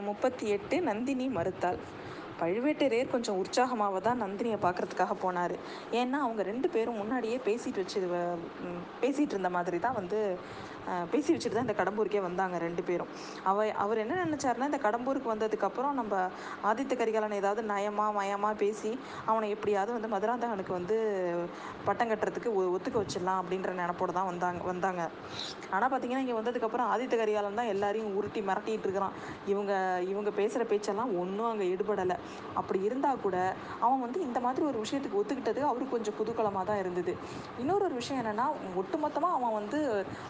முப்பத்தி எட்டு நந்தினி மறுத்தாள். பழுவேட்டரையர் கொஞ்சம் உற்சாகமாக தான் நந்தினியை பார்க்கறதுக்காக போனார். ஏன்னா அவங்க ரெண்டு பேரும் முன்னாடியே பேசிட்டு வச்சு பேசிகிட்டு இருந்த மாதிரி தான் வந்து பேசி வச்சுட்டு தான் இந்த கடம்பூருக்கே வந்தாங்க ரெண்டு பேரும். அவ அவர் என்ன நினச்சாருன்னா இந்த கடம்பூருக்கு வந்ததுக்கப்புறம் நம்ம ஆதித்த கரிகாலன் ஏதாவது நயமாக மயமாக பேசி அவனை எப்படியாவது வந்து மதுராந்தகனுக்கு வந்து பட்டம் கட்டுறதுக்கு ஒ ஒத்துக்க வச்சிடலாம் அப்படின்ற நினப்போடு தான் வந்தாங்க வந்தாங்க. ஆனால் பார்த்தீங்கன்னா இங்கே வந்ததுக்கப்புறம் ஆதித்த கரிகாலன் தான் எல்லாரையும் உருட்டி மிரட்டிகிட்டு இருக்கிறான் இவங்க இவங்க பேசுகிற பேச்செல்லாம் ஒன்றும் அங்கே ஈடுபடலை. அப்படி இருந்தால் கூட அவன் வந்து இந்த மாதிரி ஒரு விஷயத்துக்கு ஒத்துக்கிட்டது அவருக்கு கொஞ்சம் குதூகலமாக தான் இருந்தது. இன்னொரு ஒரு விஷயம் என்னென்னா ஒட்டுமொத்தமாக அவன் வந்து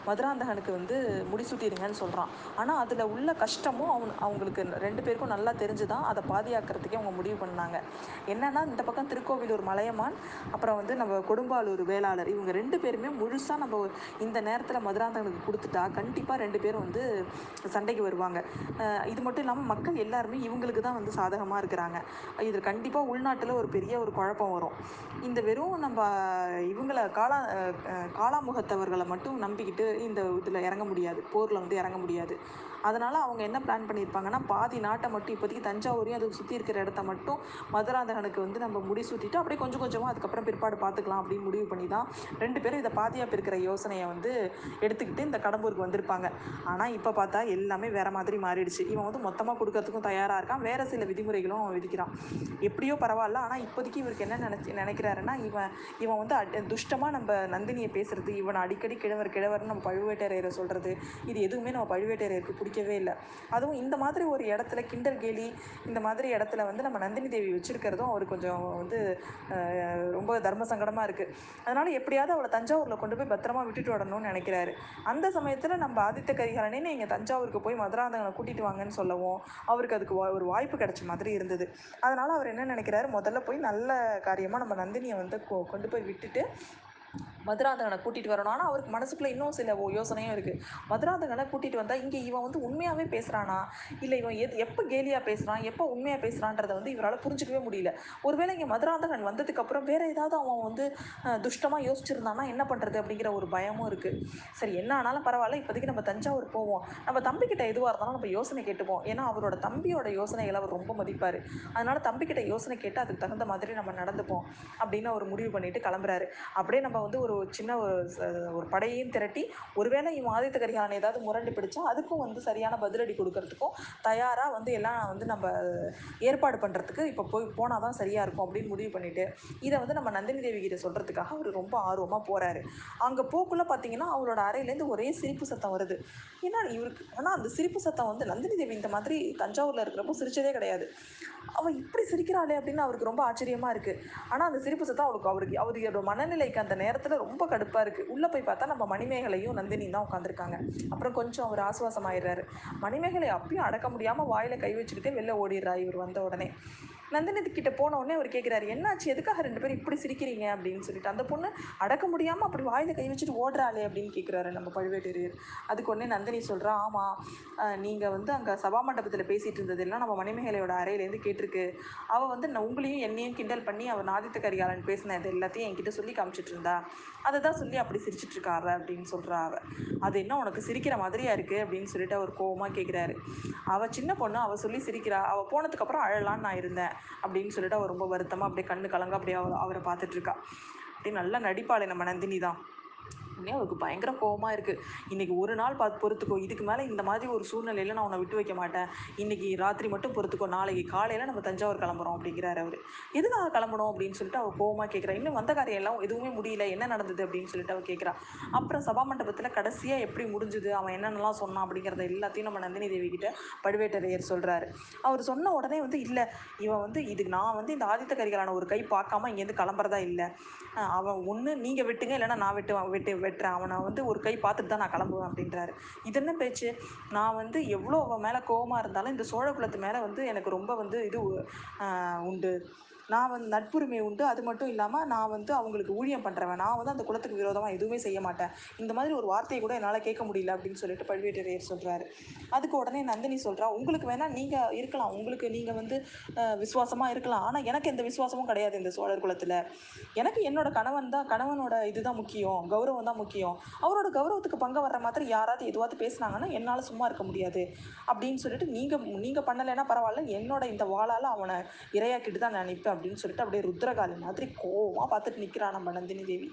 மதுராந்தகனுக்கு வந்து முடிசூட்டிடுங்கன்னு சொல்கிறான் ஆனால் அதில் உள்ள கஷ்டமும் அவன் அவங்களுக்கு ரெண்டு பேருக்கும் நல்லா தெரிஞ்சு தான் அதை பாதியாக்கிறதுக்கே அவங்க முடிவு பண்ணாங்க. என்னென்னா இந்த பக்கம் திருக்கோவிலூர் மலையமான் அப்புறம் வந்து நம்ம கொடும்பாலூர் வேளாளர் இவங்க ரெண்டு பேருமே முழுசாக நம்ம இந்த நேரத்தில் மதுராந்தகனுக்கு கொடுத்துட்டா கண்டிப்பாக ரெண்டு பேரும் வந்து சண்டைக்கு வருவாங்க. இது மட்டும் இல்லாமல் மக்கள் எல்லாருமே இவங்களுக்கு தான் வந்து சாதகமாக இருக்கிறாங்க. இது கண்டிப்பாக உள்நாட்டில் ஒரு பெரிய ஒரு குழப்பம் வரும். இந்த வெறும் நம்ம இவங்கள காலா காலாமுகத்தவர்களை மட்டும் நம்பிக்கிட்டு இந்த இதில் இறங்க முடியாது. போரில் வந்து இறங்க முடியாது. அதனால் அவங்க என்ன பிளான் பண்ணியிருப்பாங்கன்னா பாதி நாட்டை மட்டும் இப்போதைக்கு தஞ்சாவூரையும் அதுக்கு சுற்றி இருக்கிற இடத்த மட்டும் மதுராந்தகனுக்கு வந்து நம்ம முடிசூட்டிட்டு அப்படியே கொஞ்சம் கொஞ்சமாக அதுக்கப்புறம் பிற்பாடு பார்த்துக்கலாம் அப்படின்னு முடிவு பண்ணி தான் ரெண்டு பேரும் இதை பாதியாக பிரிக்கிற யோசனையை வந்து எடுத்துக்கிட்டு இந்த கடம்பூருக்கு வந்திருப்பாங்க. ஆனால் இப்போ பார்த்தா எல்லாமே வேற மாதிரி மாறிடுச்சு. இவன் வந்து மொத்தமாக கொடுக்கறதுக்கும் தயாராக இருக்கான். வேற சில விதிமுறைகளும் விதிக்கிறான். எப்படியோ பரவாயில்ல. ஆனால் இப்போதைக்கு இவருக்கு என்ன நினச்சி நினைக்கிறாருன்னா இவன் இவன் வந்து அட் துஷ்டமாக நம்ம நந்தினியை பேசுறது இவனை அடிக்கடி கிழவர் கிழவர்னு நம்ம பழுவேட்டரையரை சொல்கிறது இது எதுவுமே நம்ம பழுவேட்டரையருக்கு பிடிக்கவே இல்லை. அதுவும் இந்த மாதிரி ஒரு இடத்துல கிண்டல் கேலி இந்த மாதிரி இடத்துல வந்து நம்ம நந்தினி தேவி வச்சுருக்கிறதும் அவருக்கு கொஞ்சம் வந்து ரொம்ப தர்ம சங்கடமாக இருக்குது அதனால் எப்படியாவது அவளை தஞ்சாவூரில் கொண்டு போய் பத்திரமா விட்டுட்டு வரணும்னு நினைக்கிறாரு. அந்த சமயத்தில் நம்ம ஆதித்த கரிகாலனே நீங்கள் தஞ்சாவூருக்கு போய் மதுராந்தகனை கூட்டிட்டு வாங்கன்னு சொல்லவும் அவருக்கு அதுக்கு ஒரு வாய்ப்பு கிடைச்ச மாதிரி இருந்தது. அதனால அவர் என்ன நினைக்கிறாரு? முதல்ல போய் நல்ல காரியமாக நம்ம நந்தினியை வந்து கொ- கொண்டு போய் விட்டுட்டு மதுராந்தகனை கூட்டிட்டு வரணும். ஆனால் அவருக்கு மனசுக்குள்ள இன்னும் சில ஓ- யோசனையும் இருக்கு. மதுராந்தகனை கூட்டிட்டு வந்தா இங்க இவன் வந்து உண்மையாவே பேசுறானா? இல்ல இவன் எது எப்போ கேலியா பேசுறான்? எப்போ உண்மையா பேசுறான்றத வந்து இவரால் புரிஞ்சுக்கவே முடியல. ஒருவேளை இங்க மதுராந்தகன் வந்ததுக்கு அப்புறம் வேற ஏதாவது அவன் வந்து துஷ்டமாக துஷ்டமா யோசிச்சிருந்தானா என்ன பண்றது அப்படிங்கிற ஒரு பயமும் இருக்கு. சரி என்ன ஆனாலும் பரவாயில்ல. இப்போதைக்கு நம்ம தஞ்சாவூர் போவோம். நம்ம தம்பி கிட்ட எதுவாக இருந்தாலும் நம்ம யோசனை கேட்டுப்போம். ஏன்னா அவரோட தம்பியோட யோசனைகளை அவர் ரொம்ப மதிப்பாரு. அதனால தம்பி கிட்ட யோசனை கேட்டு அதுக்கு தகுந்த மாதிரி நம்ம நடந்துப்போம் அப்படின்னு அவர் முடிவு பண்ணிட்டு கிளம்புறாரு. அப்படியே நம்ம வந்து ஒரு சின்ன ஒரு ஒரு படையையும் திரட்டி ஒருவேளை இவன் ஆதித்த கரிகாலன் ஏதாவது முரண்டு பிடிச்சா அதுக்கும் வந்து சரியான பதிலடி கொடுக்கறதுக்கும் தயாராக வந்து எல்லாம் வந்து நம்ம ஏற்பாடு பண்ணுறதுக்கு இப்போ போய் போனால் தான் சரியாக இருக்கும் அப்படின்னு முடிவு பண்ணிட்டு இதை வந்து நம்ம நந்தினி தேவி கிட்ட சொல்கிறதுக்காக அவர் ரொம்ப ஆர்வமாக போகிறாரு அங்கே போக்குள்ள பார்த்தீங்கன்னா அவரோட அறையிலேருந்து ஒரே சிரிப்பு சத்தம் வருது. ஏன்னா இவருக்கு ஆனால் அந்த சிரிப்பு சத்தம் வந்து நந்தினி தேவி இந்த மாதிரி தஞ்சாவூரில் இருக்கிறப்போ சிரிச்சதே கிடையாது. அவள் இப்படி சிரிக்கிறாளே அப்படின்னு அவருக்கு ரொம்ப ஆச்சரியமாக இருக்குது ஆனால் அந்த சிரிப்பு சத்தம் அவருக்கு அவருக்கு அவரோட மனநிலைக்கு அந்த நேரத்தில் ரொம்ப கடுப்பாக இருக்குது உள்ளே போய் பார்த்தா நம்ம மணிமேகலையும் நந்தினி தான் உட்காந்துருக்காங்க அப்புறம் கொஞ்சம் அவர் ஆசுவாசமாயிடுறாரு. மணிமேகலை அப்பயும் அடக்க முடியாமல் வாயில் கை வச்சுக்கிட்டே வெளில ஓடிடுறா இவர் வந்த உடனே. நந்தினி கிட்ட போன உடனே அவர் கேட்குறாரு என்னாச்சு? எதுக்காக ரெண்டு பேரும் இப்படி சிரிக்கிறீங்க? அப்படின்னு சொல்லிட்டு. அந்த பொண்ணு அடக்க முடியாமல் அப்படி வாயில் கை வச்சுட்டு ஓடுறாளே அப்படின்னு கேட்குறாரு நம்ம பழுவேட்டரையர். அதுக்கு உடனே நந்தினி சொல்கிறா ஆமாம் நீங்கள் வந்து அங்கே சபா மண்டபத்தில் பேசிகிட்டு இருந்ததெல்லாம் நம்ம மணிமேகலையோட அறையிலேருந்து கேட்டிருக்கு. அவள் வந்து நான் உங்களையும் என்னையும் கிண்டல் பண்ணி அவன் ஆதித்த கரிகாலன் பேசின இது எல்லாத்தையும் என்கிட்ட சொல்லி காமிச்சிட்டு இருந்தா. அதை தான் சொல்லி அப்படி சிரிச்சிட்டு இருக்காரு அப்படின்னு சொல்கிறா அவ. அது என்ன உனக்கு சிரிக்கிற மாதிரியா இருக்குது அப்படின்னு சொல்லிட்டு அவர் கோவமாக கேட்குறாரு அவள் சின்ன பொண்ணு அவள் சொல்லி சிரிக்கிறா. அவள் போனதுக்கப்புறம் அழலான்னு நான் இருந்தேன். அப்படின்னு சொல்லிட்டு அவள் ரொம்ப வருத்தமாக அப்படியே கண்ணு கலங்க அப்படியே அவ அவரை பார்த்துட்டு இருக்கா. அப்படியே நல்லா நடிப்பாளே நம்ம நந்தினி தான். உடனே அவருக்கு பயங்கர கோவமாக இருக்கு. இன்னைக்கு ஒரு நாள் பார்த்து பொறுத்துக்கோ இதுக்கு மேலே இந்த மாதிரி ஒரு சூழ்நிலையில நான் உன்னை விட்டு வைக்க மாட்டேன். இன்னைக்கு ராத்திரி மட்டும் பொறுத்துக்கோ நாளைக்கு காலையில நம்ம தஞ்சாவூர் கிளம்புறோம் அப்படிங்கிறாரு அவரு. எதுக்காக கிளம்பணும் அப்படின்னு சொல்லிட்டு அவ கோவமாக கேட்குறா இன்னும் வந்த காரியம் எல்லாம் எதுவுமே முடியல. என்ன நடந்தது அப்படின்னு சொல்லிட்டு அவ கேட்குறா அப்புறம் சபா மண்டபத்தில் கடைசியா எப்படி முடிஞ்சுது? அவன் என்னென்னலாம் சொன்னான் அப்படிங்கிறத எல்லாத்தையும் நம்ம நந்தினி தேவி கிட்ட பழுவேட்டரையர் சொல்றாரு. அவர் சொன்ன உடனே வந்து இல்லை இவன் வந்து இதுக்கு நான் வந்து இந்த ஆதித்த கரிகாலான ஒரு கை பார்க்காம இங்கேருந்து கிளம்புறதா இல்லை. அவன் ஒன்று நீங்கள் வெட்டுங்க இல்லைன்னா நான் வெட்டுவேன் வெட்டு வெட்டுறேன். அவனை வந்து ஒரு கை பார்த்துட்டு தான் நான் கிளம்புவேன் அப்படின்றாரு. இது என்ன பேச்சு? நான் வந்து எவ்வளோ அவன் மேலே கோவமாக இருந்தாலும் இந்த சோழ குலத்து மேலே வந்து எனக்கு ரொம்ப வந்து இது உண்டு. நான் வந்து நட்புரிமை உண்டு அது மட்டும் இல்லாமல் நான் வந்து அவங்களுக்கு ஊழியம் பண்ணுறவன் நான் வந்து அந்த குலத்துக்கு விரோதமாக எதுவுமே செய்ய மாட்டேன். இந்த மாதிரி ஒரு வார்த்தையை கூட என்னால் கேட்க முடியல அப்படின்னு சொல்லிட்டு பழுவேட்டரையர் சொல்கிறாரு அதுக்கு உடனே நந்தினி சொல்கிறா உங்களுக்கு வேணால் நீங்கள் இருக்கலாம். உங்களுக்கு நீங்கள் வந்து விசுவாசமாக இருக்கலாம். ஆனால் எனக்கு எந்த விசுவாசமும் கிடையாது இந்த சோழர் குலத்தில். எனக்கு என்னோட கணவன் தான் கணவனோட இதுதான் முக்கியம். கௌரவம் தான் முக்கியம். அவரோட கௌரவத்துக்கு பங்கு வர்ற மாதிரி யாராவது எதுவாவது பேசுனாங்கன்னா என்னால் சும்மா இருக்க முடியாது. அப்படின்னு சொல்லிட்டு நீங்கள் நீங்கள் பண்ணலைன்னா பரவாயில்ல. என்னோட இந்த வாளால் அவனை இரையாக்கிட்டு தான் நான் நிற்பேன். அப்படின்னு சொல்லிட்டு அப்படியே ருத்ரகாளி மாதிரி கோவமாக பார்த்துட்டு நிற்கிறா நம்ம நந்தினி தேவி.